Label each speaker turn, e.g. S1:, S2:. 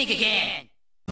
S1: Think again.